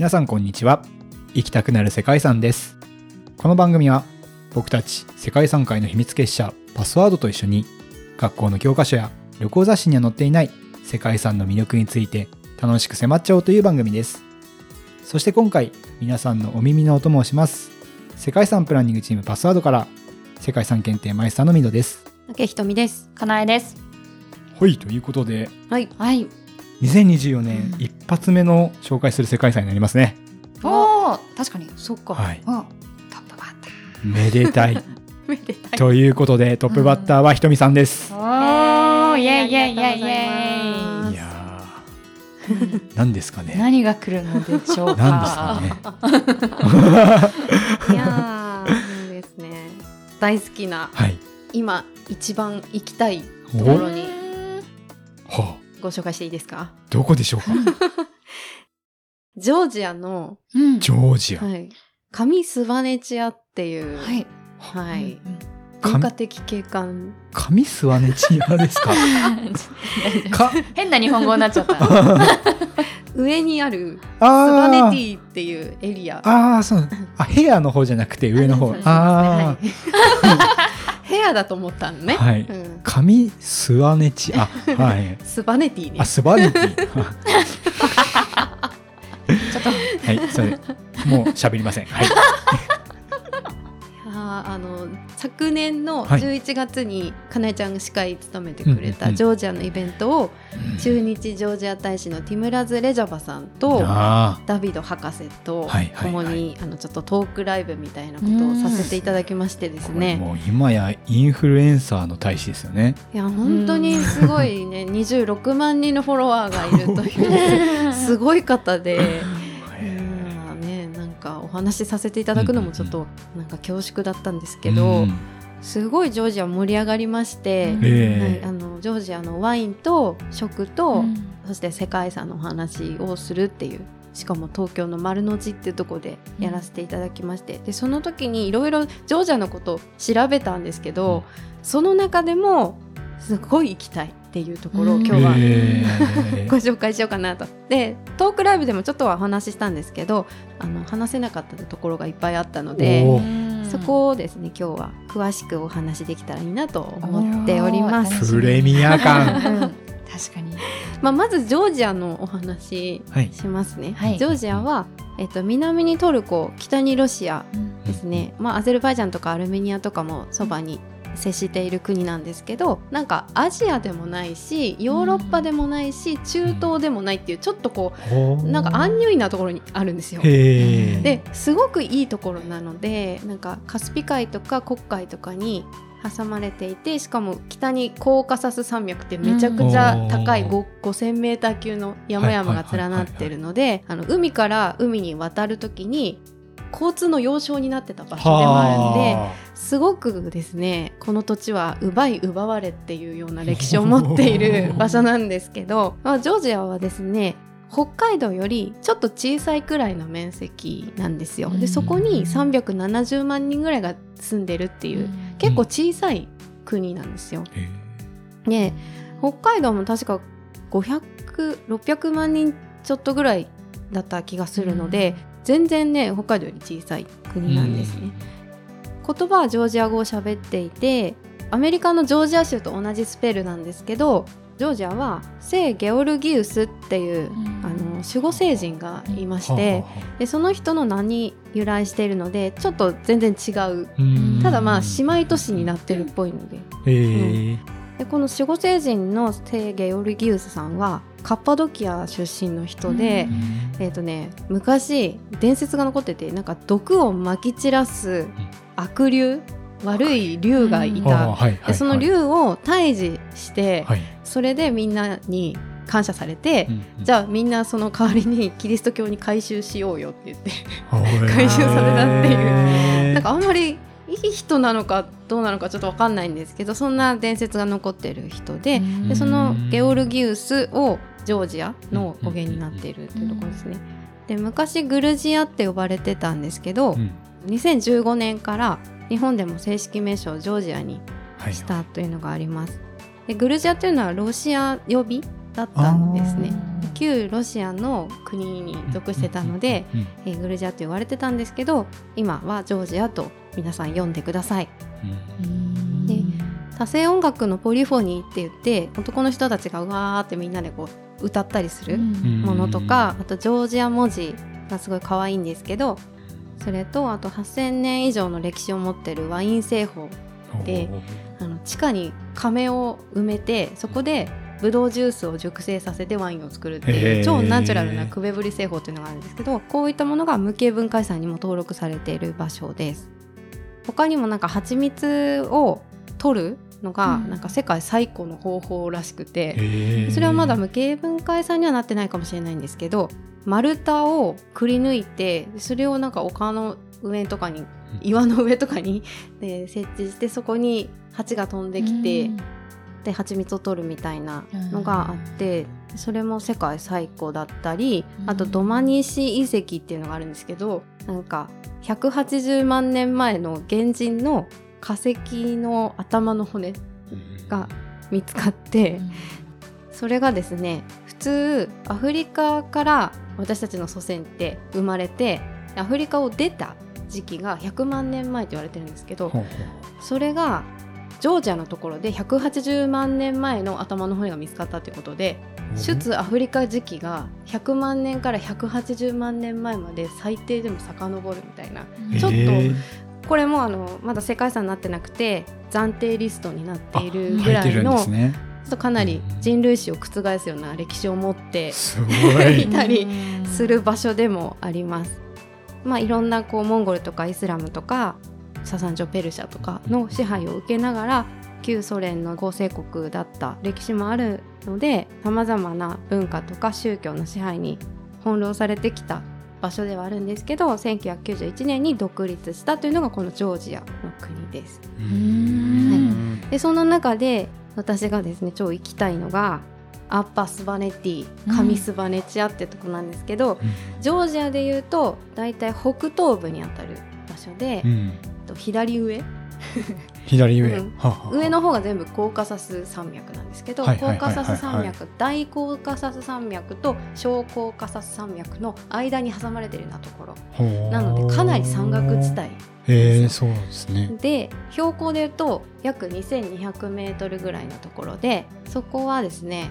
皆さんこんにちは行きたくなる世界遺産ですこの番組は僕たち世界遺産界の秘密結社パスワードと一緒に学校の教科書や旅行雑誌には載っていない世界遺産の魅力について楽しく迫っちゃおうという番組ですそして今回皆さんのお耳のお供をします世界遺産プランニングチームパスワードから世界遺産検定マイスターのミドです竹ひとみです。かなえです。はいということではい。はい。2024年うん一発目の紹介する世界遺産になりますねおお、確かに。そっか。はいおトップバッタめでたい めでたい。ということでトップバッターはひとみさんです、ー。おお、イェイイェイイェイイありがとうございェイ。いやー何ですかね何が来るのでしょうか。何ですかね いやー、そうですね。大好きな、はい今一番行きたいとこおろにはあご紹介していいですか？どこでしょうか？ジョージアの、うん。ジョージア、はい。上スバネチアっていう、はい。はい。文化的景観。上諏訪ネチアですか？か？変な日本語になっちゃった。上にあるスバネティっていうエリア。あーそう。あヘアの方じゃなくて上の方。そうです。ねあはいヘアだと思ったのね。はい。うん。あ上諏訪ネチ。ア はい。スバネティね。あ。スバネティ。ちょっと。はいそれ。もう喋りません。はい。あーあの昨年のはい。11月にかなえちゃんが司会務めてくれたジョージアのイベントを駐日ジョージア大使のティムラズ・レジャバさんとあダビド博士と共にあのちょっとトークライブみたいなことをさせていただきましてですね。もう今やインフルエンサーの大使ですよね。いや本当にすごいね。26万人のフォロワーがいるという。すごい方で。話しさせていただくのもちょっとなんか恐縮だったんですけど、うんすごいジョージア盛り上がりまして、うん。ええ。はい、あのジョージアのワインと食と、うん。そして世界遺産のお話をするっていうしかも東京の丸の内っていうところでやらせていただきまして、でその時にいろいろジョージアのことを調べたんですけど、その中でもすごい行きたいっていうところをうん。今日は、えー。ご紹介しようかなと。でトークライブでもちょっとはお話ししたんですけどあの話せなかったところがいっぱいあったのでおそこをですね今日は詳しくお話できたらいいなと思っております。プレミア感。うん。確かに。まあ、まずジョージアのお話はいしますね。はい。ジョージアは、えっと、南にトルコ北にロシアですね、まあ、アゼルバイジャンとかアルメニアとかもそばに接している国なんですけどなんかアジアでもないしヨーロッパでもないし、中東でもないっていうちょっとこうなんかアンニュイなところにあるんですよ。ですごくいいところなのでなんかカスピ海とか黒海とかに挟まれていてしかも北にコーカサス山脈ってめちゃくちゃ高いうん5 5000メーター級の山々が連なってるので海から海に渡る時に交通の要衝になってた場所でもあるんですごくですねこの土地は奪い奪われっていうような歴史を持っている場所なんですけど、まあ、ジョージアはですね北海道よりちょっと小さいくらいの面積なんですよ。でそこに370万人ぐらいが住んでるっていう結構小さい国なんですよ。へで北海道も確か500600万人ちょっとぐらいだった気がするので、全然ね北海道より小さい国なんですね。言葉はジョージア語を喋っていてアメリカのジョージア州と同じスペルなんですけどジョージアは聖ゲオルギウスっていう、うん。あの守護聖人がいまーして、はあはでその人の名に由来しているのでちょっと全然違う。あうん。ただまあ姉妹都市になってるっぽいので。でこの守護聖人の聖ゲオルギウスさんはカッパドキア出身の人で、えっ、とね昔伝説が残っててなんか毒をまき散らす悪竜悪い竜がいた、でその竜を退治して、はい。それでみんなに感謝されて、うんじゃあみんなその代わりにキリスト教に改宗しようよって言って回回収されたっていう。いうなんかあんまりいい人なのかどうなのかちょっと分かんないんですけどそんな伝説が残ってる人ででそのゲオルギウスをジョージアの語源になっているっていうところですね。で昔グルジアって呼ばれてたんですけど、うん2015年から日本でも正式名称ジョージアにはいしたというのがあります。でグルジアというのはロシア呼びだったんですね。旧ロシアの国に属してたので、うんえーグルジアと言われてたんですけど今はジョージアと皆さん読んでください。で多声音楽のポリフォニーって言って男の人たちがうわーってみんなでこう歌ったりするものとか、あとジョージア文字がすごい可愛いんですけどそれとあと8,000年以上の歴史を持ってるワイン製法であの地下に亀を埋めてそこでブドウジュースを熟成させてワインを作るっていう超ナチュラルなクベブリ製法っていうのがあるんですけどこういったものが無形文化遺産にも登録されている場所です。他にもなんか蜂蜜を取るのがうん。なんか世界最古の方法らしくて、それはまだ無形文化遺産にはなってないかもしれないんですけど丸太をくり抜いてそれをなんか丘の上とかに岩の上とかにで設置してそこに蜂が飛んできて、で蜂蜜を取るみたいなのがあって、それも世界最古だったりあとうん。ドマニシ遺跡っていうのがあるんですけどなんか180万年前の原人の化石の頭の骨が見つかって。それがですね普通アフリカから私たちの祖先って生まれてアフリカを出た時期が100万年前と言われてるんですけどそれがジョージアのところで180万年前の頭の骨が見つかったということでう出アフリカ時期が100万年から180万年前まで最低でも遡るみたいなちょっとこれもあのまだ世界遺産になってなくて暫定リストになっているぐらいのとかなり人類史を覆すような歴史を持っていたりする場所でもあります。まあいろんなこうモンゴルとかイスラムとかササンジョペルシャとかの支配を受けながら旧ソ連の構成国だった歴史もあるのでさまざまな文化とか宗教の支配に翻弄されてきた場所ではあるんですけど1991年に独立したというのがこのジョージアの国です。うん。でその中で私がですね超行きたいのがアッパスバネティカミスバネチアってとこなんですけど、ジョージアでいうと大体北東部にあたる場所で、うん。と左上 左上、うん。上の方が全部コーカサス山脈なんですけど、コーカサス山脈大コーカサス山脈と小コーカサス山脈の間に挟まれているようなところ。なのでかなり山岳地帯。へえそうですね。で標高でいうと約2200メートルぐらいのところでそこはですね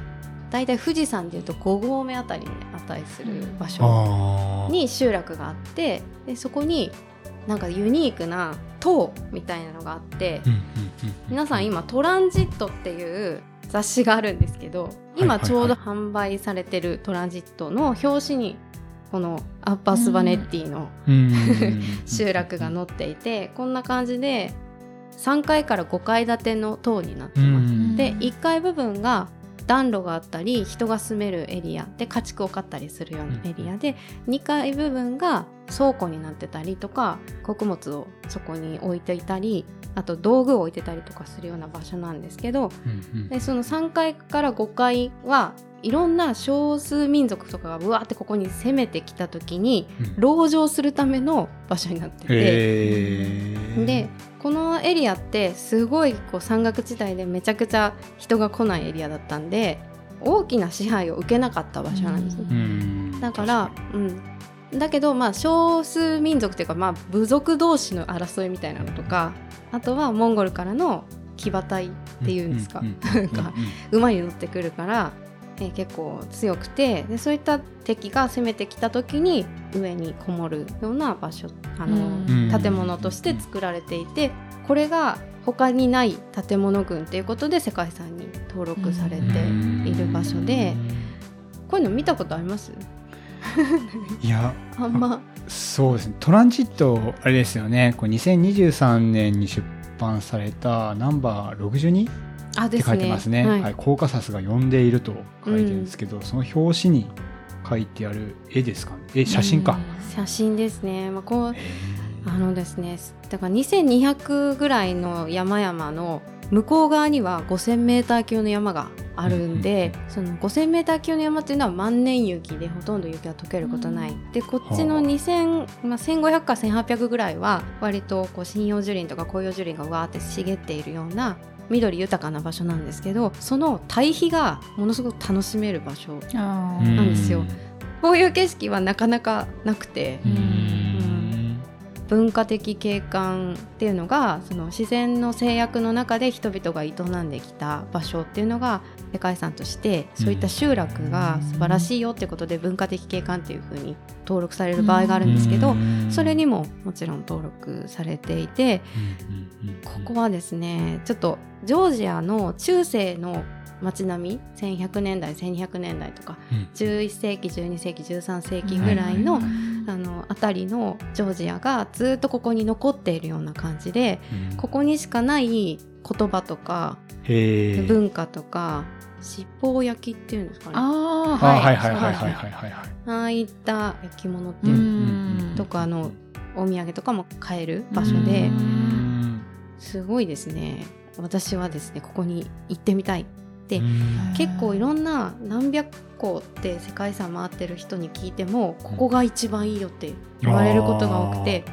だいたい富士山でいうと5合目あたりに値する場所に集落があってでそこになんかユニークな塔みたいなのがあって皆さん今「トランジット」っていう雑誌があるんですけど今ちょうど販売されてるトランジットの表紙にこのアッパースバネッティのうん集落が載っていてこんな感じで3階から5階建ての塔になってます。うんで1階部分が暖炉があったり人が住めるエリアで家畜を飼ったりするようなエリアで2階部分が倉庫になってたりとか穀物をそこに置いていたりあと道具を置いてたりとかするような場所なんですけどうんうん。でその3階から5階はいろんな少数民族とかがぶわーってここに攻めてきた時にうん。籠城するための場所になってて。へーでこのエリアってすごいこう山岳地帯でめちゃくちゃ人が来ないエリアだったんで大きな支配を受けなかった場所なんですね。うん。だから、うん、だけどまあ少数民族っていうかまあ部族同士の争いみたいなのとかあとはモンゴルからの騎馬隊っていうんですか、うんなんか馬に乗ってくるから、えー結構強くてでそういった敵が攻めてきた時に上にこもるような場所あの、うん。建物として作られていてこれが他にない建物群っていうことで世界遺産に登録されている場所でこういうの見たことあります？いやあんま。そうですね。トランジットあれですよね。こう2023年に出版されたナンバー62って書いてますね。はい。はい、コーカサスが呼んでいると書いてるんですけど、その表紙に書いてある絵ですかね。え写真か、写真ですね、まあ、こうへあのですねだから2200ぐらいの山々の向こう側には 5000m 級の山があるんで、その 5000m 級の山っていうのは万年雪でほとんど雪が溶けることない、でこっちのはあ。2000、まあ、1500か1800ぐらいは割とこう針葉樹林とか紅葉樹林がわーって茂っているような緑豊かな場所なんですけどその対比がものすごく楽しめる場所なんですよ。こういう景色はなかなかなくて。文化的景観っていうのがその自然の制約の中で人々が営んできた場所っていうのが世界遺産としてそういった集落が素晴らしいよっていうことで文化的景観っていうふうに登録される場合があるんですけどそれにももちろん登録されていてここはですねちょっとジョージアの中世の街並み1100年代1200年代とか11世紀12世紀13世紀ぐらいの,、あの辺りのジョージアがずっとここに残っているような感じでここにしかない言葉とか文化とか七宝焼きっていうんですかね。あ、はい、はいはいはいはいはいはいああいった焼き物っていう。とかのお土産とかも買える場所で。すごいですね。私はですねここに行ってみたいって。結構いろんな何百個って世界遺産回ってる人に聞いてもここが一番いいよって言われることが多くて。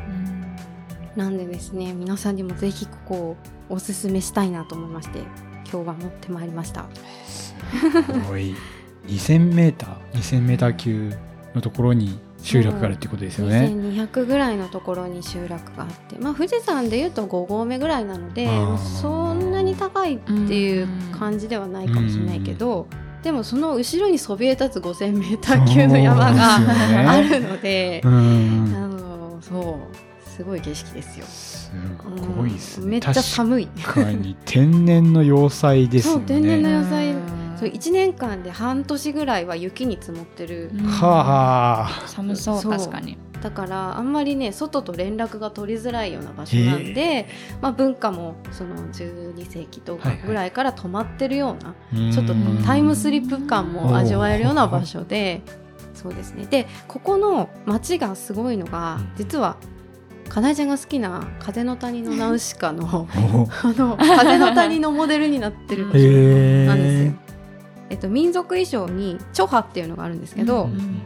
なんでですね皆さんにもぜひここをおすすめしたいなと思いまして今日は持ってまいりました。すごい。2000メーター？2000メーター級のところに集落があるってことですよね。2200ぐらいのところに集落があって。まあ富士山でいうと5合目ぐらいなのでそんなに高いっていう感じではないかもしれないけどでもその後ろにそびえ立つ 5000m 級の山がね。あるのでう、ん。あのそうすごい景色ですよ。すごいですね。うんめっちゃ寒い。確かに天然の要塞ですよね。そう天然の野菜うん。そう1年間で半年ぐらいは雪に積もってる、うんはあ。寒そうそう。確かに。だからあんまりね外と連絡が取りづらいような場所なんで、まあ、文化もその12世紀とかぐらいから止まってるような、ちょっとうんタイムスリップ感も味わえるような場所でそうですね。でここの街がすごいのがうん。実はかなえちゃんが好きな「風の谷のナウシカの」おあの風の谷のモデルになってる。なんですよ。えっと、民族衣装にチョハっていうのがあるんですけど、うん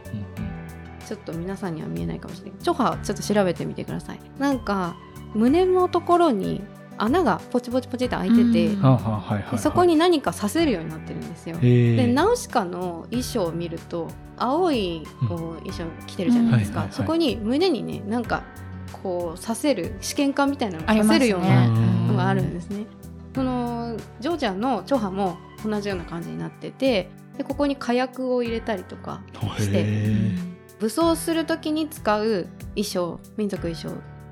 ちょっと皆さんには見えないかもしれない。チョハちょっと調べてみてください。なんか胸のところに穴がポチポチポチって開いてて、うん。そこに何かさせるようになってるんですよ。でナウシカの衣装を見ると青いこう衣装着てるじゃないですか、そこに胸にねなんかこうさせる試験管みたいなのありますねさせるようなうんのがあるんですね。そのジョージアのチョハも同じような感じになっててでここに火薬を入れたりとかしてへ武装する時に使う衣装民族衣装。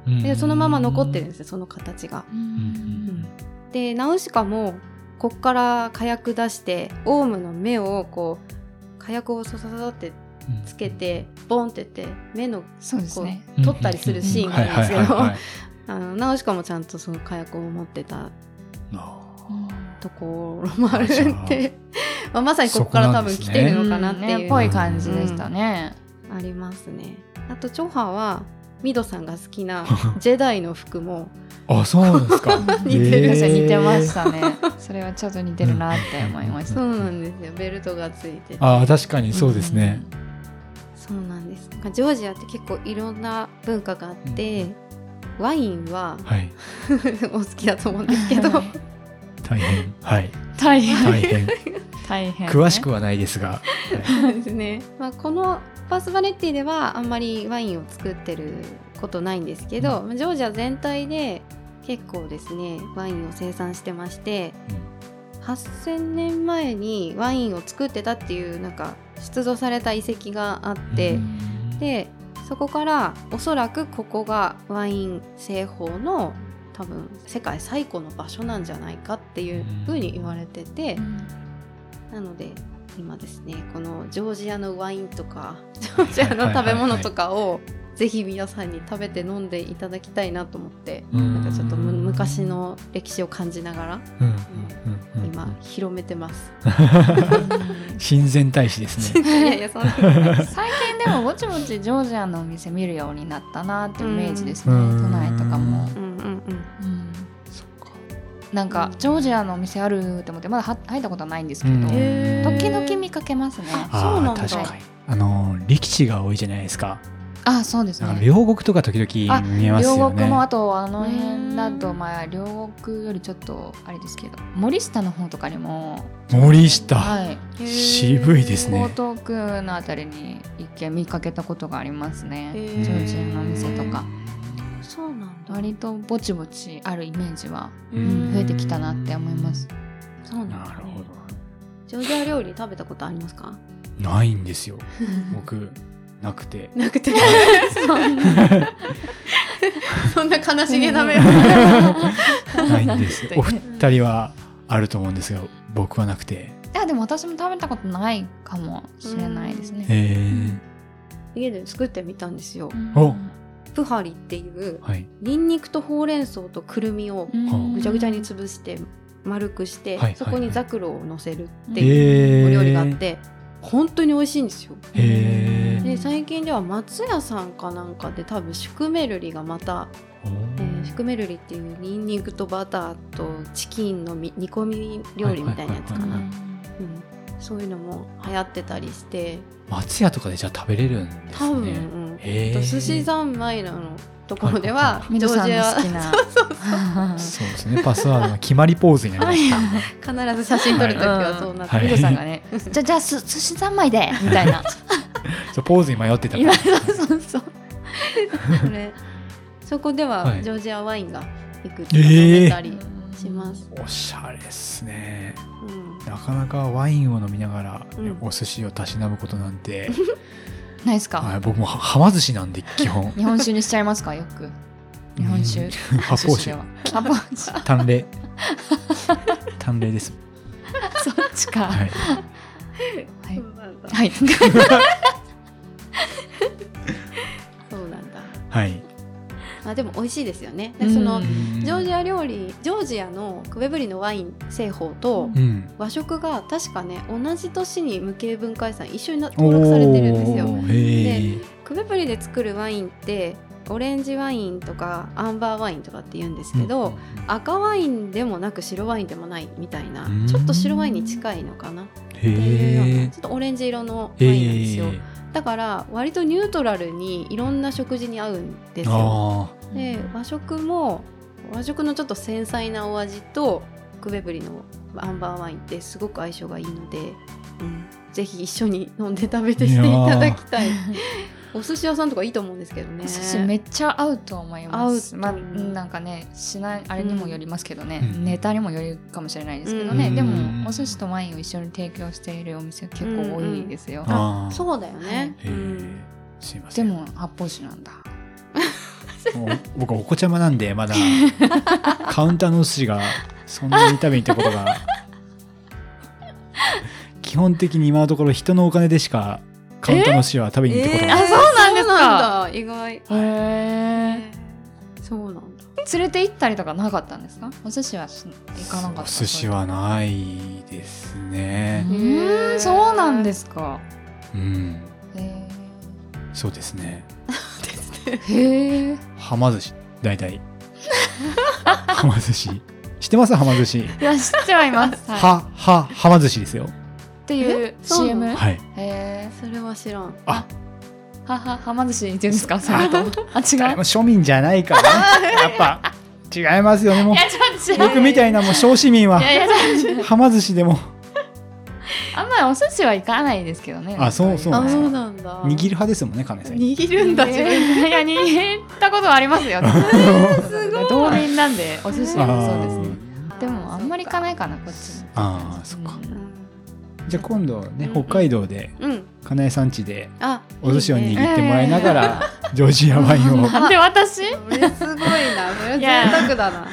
えでそのまま残ってるんですよその形が。うん。でナウシカもこっから火薬出してオウムの目をこう火薬をさささってつけてボンってって目のそうですね。こう取ったりするシーンがあるんですけど あのナウシカもちゃんとその火薬を持ってたあ。ところもあるって まあまさにここから多分来てるのかなっていう、ねっぽい感じでしたね。ありますね。あとチョハはミドさんが好きな ジェダイの服もあそうなんですか。似てる。確かに似てましたね。それはちょっと似てるなって思いましたそうなんですよ。ベルトがついてて。あ確かにそうですね、そうなんです。なんかジョージアって結構いろんな文化があって、ワインははい。お好きだと思うんですけど。大変。はい。大変。大変。大変。ね詳しくはないですが、そうですね、まあ、このパースバレッティではあんまりワインを作ってることないんですけど、まあジョージア全体で結構ですねワインを生産してまして8000年前にワインを作ってたっていうなんか出土された遺跡があって、うん。でそこからおそらくここがワイン製法の多分世界最古の場所なんじゃないかっていうふうに言われてて、なので今ですねこのジョージアのワインとかジョージアの食べ物とかをぜひ皆さんに食べて飲んでいただきたいなと思ってうん。なんかちょっとむ昔の歴史を感じながらうん今広めてます。親善大使ですね。いやいやそんなことないです最近でもぼちぼちジョージアのお店見るようになったなっていうイメージですね、うん。都内とかも、うんうんうん。うん。そっか。なんかジョージアのお店あるって思ってまだは入ったことはないんですけど、時々見かけますね。そうなんだ。あー確かに。あの力士が多いじゃないですかあそうですね。両国とか時々見えますよね。両国もあとあの辺だとうんまあ両国よりちょっとあれですけど森下の方とかにも森下、はい。渋いですね。江東区のあたりに一見見かけたことがありますね。へジョー。ジアのお店とか。そうなんだ。割とぼちぼちあるイメージは増えてきたなって思います。そうなんだ、ね、なるほジョージア料理食べたことありますか？ど。ないんですよ。僕なくて。なくて。そんな。そんな悲しげな目。をないんです。お二人はあると思うんですが、僕はなくて。いやでも私も食べたことないかもしれないですね。えー、家で作ってみたんですよ。うん。お。プハリっていうはい。ニンニクとほうれん草とくるみをうん。ぐちゃぐちゃに潰して丸くして、はいそこにザクロを乗せるっていうえー、お料理があって、本当に美味しいんですよ。へで最近では松屋さんかなんかで多分シュクメルリがまた、えー。シュクメルリっていうニンニクとバターとチキンのみ煮込み料理みたいなやつかな、そういうのも流行ってたりして。松屋とかでじゃあ食べれるんです多分、ね。うん。へー。と寿司三昧のところでは、ミルさんのジョー好きな。そうですね。パスワードの決まりポーズになりま 必ず写真撮るときはそうなって、はい。さんがねじゃあじゃあす寿司三昧でみたいな。た。そうポーズに迷ってたから。今そうそうそう。それそこでははい。ジョージアワインがいくつか飲めたりします、おしゃれですね。うん。なかなかワインを飲みながら、うん。お寿司をたしなむことなんて、ないですか、はい、僕もははま寿司なんで基本。日本酒にしちゃいますか？よく。日本酒。うん。発泡酒。発泡酒。淡麗。淡麗です。そっちか。はいだ。はい。そうなんだ。はい。あでも美味しいですよね。でその、うん。ジョージア料理ジョージアのクベブリのワイン製法とうん。和食が確かね同じ年に無形文化遺産一緒にな登録されてるんですよ。おーへえクベブリで作るワインってオレンジワインとかアンバーワインとかって言うんですけど、赤ワインでもなく白ワインでもないみたいなうん。ちょっと白ワインに近いのかなっていうようへなちょっとオレンジ色のワえインなんですよ、だから割とニュートラルにいろんな食事に合うんですよ。あで和食も和食のちょっと繊細なお味とクベブリのアンバーワインってすごく相性がいいので、うん、ぜひ一緒に飲んで食べてしていただきたいお寿司屋さんとかいいと思うんですけどね。お寿司めっちゃ合うと思います。まあ、なんかね、しない、あれにもよりますけどね、うん。ネタにもよるかもしれないですけどね、うん。でも、お寿司とワインを一緒に提供しているお店結構多いですよ。あー。そうだよね、へうん。えすいません。でも、発泡酒なんだ。もう僕お子ちゃまなんでまだ カウンターのお寿司がそんなに食べに行ったことが。基本的に今のところ人のお金でしかカウンターのお寿司は食べに行ったこと。がない、あそうなんですか。意外。へえ。そうなんだ。連れて行ったりとかなかったんですか？お寿司はし行かなかった？お寿司はないですね。うーんそうなんですか。うん。へそうですね。えへえはま寿司。大体。はま寿司。知ってます？はま寿司。いや知ってはいます。はい。はははま寿司ですよっていう CM へはい。えそれは知らん。あ。はははま寿司って言うんですか？その後あ違う？庶民じゃないからね。やっぱ。違いますよねもう。僕みたいなもう小市民は。はま寿司でも。あんまりお寿司は行かないですけどね。あそうそうあそうなんだ。握る派ですもんね金井さん。握るんだ自分いや握ったことはありますよ。すごい道民なんでお寿司そうですね。ー。でもあんまり行かないかなこっちにあーそっか。うんじゃあ今度ねうん北海道でうん。金井さん家であお寿司を握ってもらいながら ジョージアワインを。なんで私？すごいな。それ贅沢だな。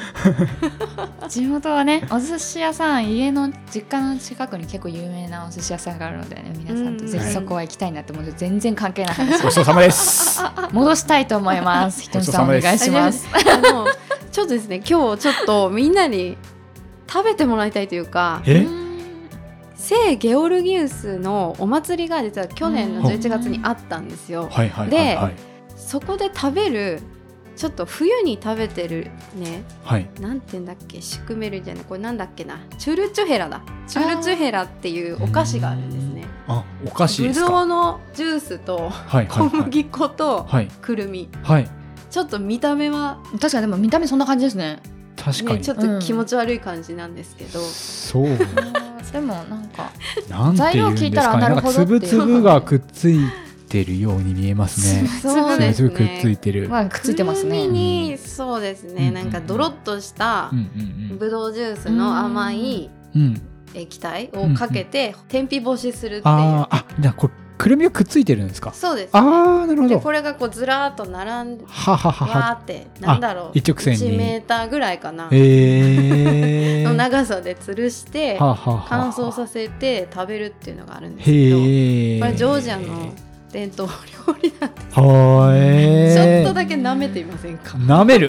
地元はねお寿司屋さん家の実家の近くに結構有名なお寿司屋さんがあるのでね皆さんとぜひそこは行きたいなって思うと全然関係ない。話ごちそうさまです。戻したいと思います。ひとみさんお願いします。あのちょっとですね今日ちょっとみんなに食べてもらいたいというかえ？聖ゲオルギウスのお祭りが実は去年のうん。11月にあったんですよ。はいはいはいはい。そこで食べるちょっと冬に食べてるねはい。なんて言うんだっけシュクメルじゃないこれなんだっけなチュルチュヘラだ。チュルチュヘラっていうお菓子があるんですね。あお菓子でぶすか。どうのジュースとはい小麦粉とはい。くるみ。はい。ちょっと見た目は、確かにでも見た目そんな感じですね。ね、確かに、ちょっと気持ち悪い感じなんですけど、そうでもなんか材料聞いたらなるほどっていう。つぶつぶがくっついてるように見えますね。そうですつぶつぶくっついねてる、まあくっついてますね。にそうですね、うんなんかドロッとしたうんうんぶどうジュースの甘い液体をかけて天日干しするっていう、あーあじゃあこれくるみがくっついてるんですか？そうです、あね、ーなるほど。でこれがこうずらーっと並んではははわってなんだろう。一直線に。1メーターぐらいかな、へえ の長さで吊るしてはははは。乾燥させて食べるっていうのがあるんですけどこれジョージアの伝統料理なんではえちょっとだけ舐めていませんか？舐める？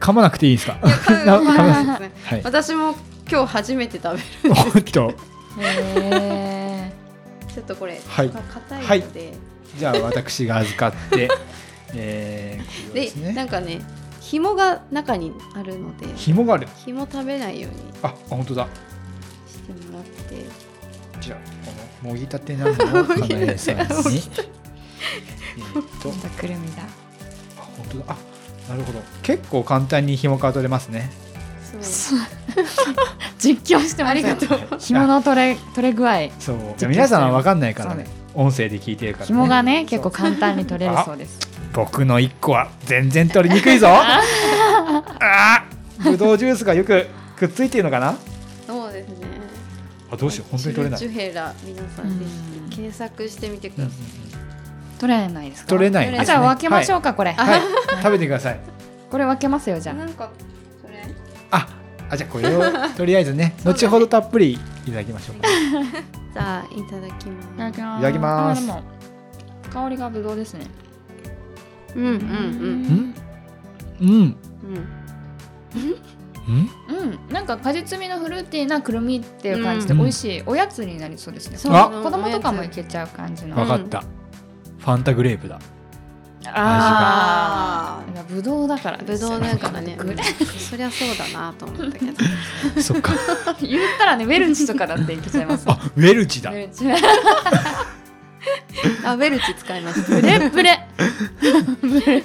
噛まなくていいですか？な噛まなですね。はい。私も今日初めて食べるおっと。へちょっとこれはい。硬いので、じゃあ私が預かって えーでね。なんかね紐が中にあるので紐がある。紐食べないようにあ本当だ。してもらって。じゃあこのもぎたてなのをかなえさんに。えーっと。ーくるみだ。あ本当だ。あなるほど。結構簡単に紐から取れますね 実況してますありがとう。紐の取れ取れ具合。そう。皆さんは分かんないからそうね。音声で聞いてるからね。紐がねそう。結構簡単に取れるそうです。僕の一個は全然取りにくいぞ。あーぶどうジュースがよくくっついてるのかな？そうですね。あどうしよう。本当に取れない。チュヘラ皆さん検索してみてくうんうんださうん。取れないですか？取れないですね。あじゃあ分けましょううかこれ。はい、はい。食べてください。これ分けますよじゃい、なんかあじゃあこれをとりあえずね 後ほどたっぷりいただきましょうか、ね、じゃあいただきます。いただきます。香りがぶどうですね。うんうんうんうん。うん？うん。うん、なんか果実味のフルーティーなくるみっていう感じで美味しい、おやつになりそうですね、う、子供とかもいけちゃう感じの。分かった、ファンタグレープだ。あなんかぶどうだからぶどうだからね、そりゃそうだなと思ったけど。そっか。言ったらねウェルチとかだっていけちゃいます。あウェルチだ。ウェルチ。あベルチ使いましたブレ。ブレ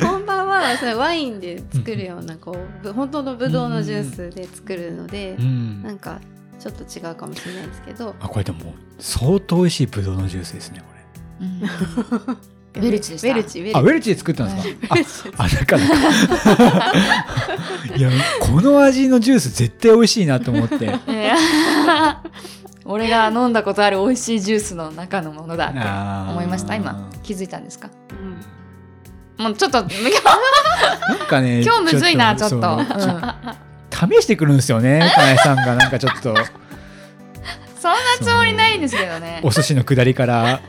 本場はそれワインで作るようなこうぶ本当のぶどうのジュースで作るのでうん。なんかちょっと違うかもしれないですけど。あこれでも相当美味しいぶどうのジュースですねこ ウェルチでした。ベルチベルチ。れあウェルチで作ったんですか、あだから。か いやこの味のジュース絶対美味しいなと思って。えー 俺が飲んだことある美味しいジュースの中のものだって思いました。今気づいたんですか？うん。もうちょっと なんかね今日むずいなちょっと試してくるんですよねかなえさんがなんかちょっそんなつもりないんですけどね。お寿司の下りから。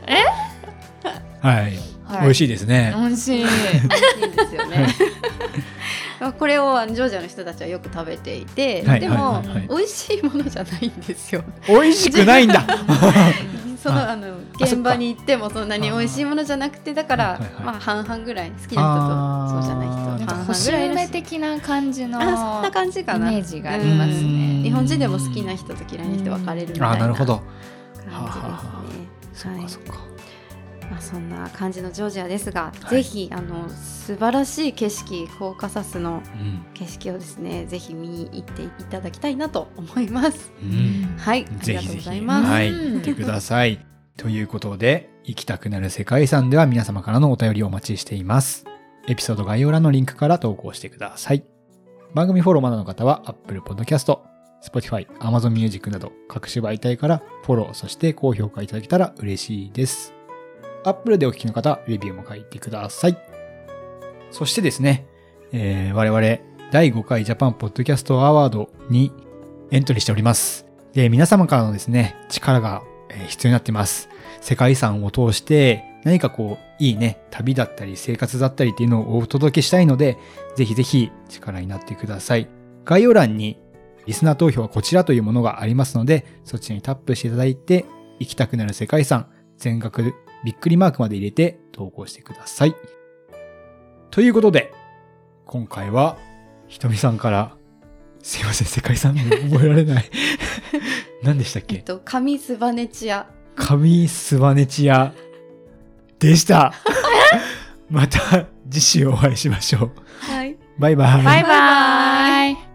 はい、はい。美味しいですね、美味しい。いいんですよね。これをジョージアの人たちはよく食べていて、はい。でも、はい。はい。はい。美味しいものじゃないんですよ。美味しくないんだ。そのあの現場に行ってもそんなに美味しいものじゃなくてだから、まあ半々ぐらい好きな人とそうじゃない人半々ぐ星らい。的な感じのあそんな感じかな。イメージがありますうん。ね日本人でも好きな人と嫌いな人分かれるみたいなあーなるほど。感じはあはあはですね。はい。そっかそっかまあ、そんな感じのジョージアですが、はい。ぜひあの素晴らしい景色コーカサスのうん。景色をですねぜひ見に行っていただきたいなと思います。うん。はい、ありがとうございます。はい。うん見てください。ということで行きたくなる世界遺産では皆様からのお便りをお待ちしています。エピソード概要欄のリンクから投稿してください。番組フォローまだの方は Apple Podcast Spotify、Amazon Music など各種媒体からフォロー、そして高評価いただけたら嬉しいです。Apple でお聞きの方、レビューも書いてください。そしてですね、えー我々第5回ジャパンポッドキャストアワードにエントリーしております。で、皆様からのですね、力が必要になってます。世界遺産を通して何かこう、いいね、旅だったり生活だったりっていうのをお届けしたいので、ぜひぜひ力になってください。概要欄にリスナー投票はこちらというものがありますので、そちらにタップしていただいて、行きたくなる世界遺産、全額びっくりマークまで入れて投稿してください。ということで、今回は、ひとみさんから、すいません、世界遺産も覚えられない。何でしたっけ？えっと、上スバネチア上諏訪ネチ屋でした。また次週お会いしましょう。はいバイバイ。バイバイ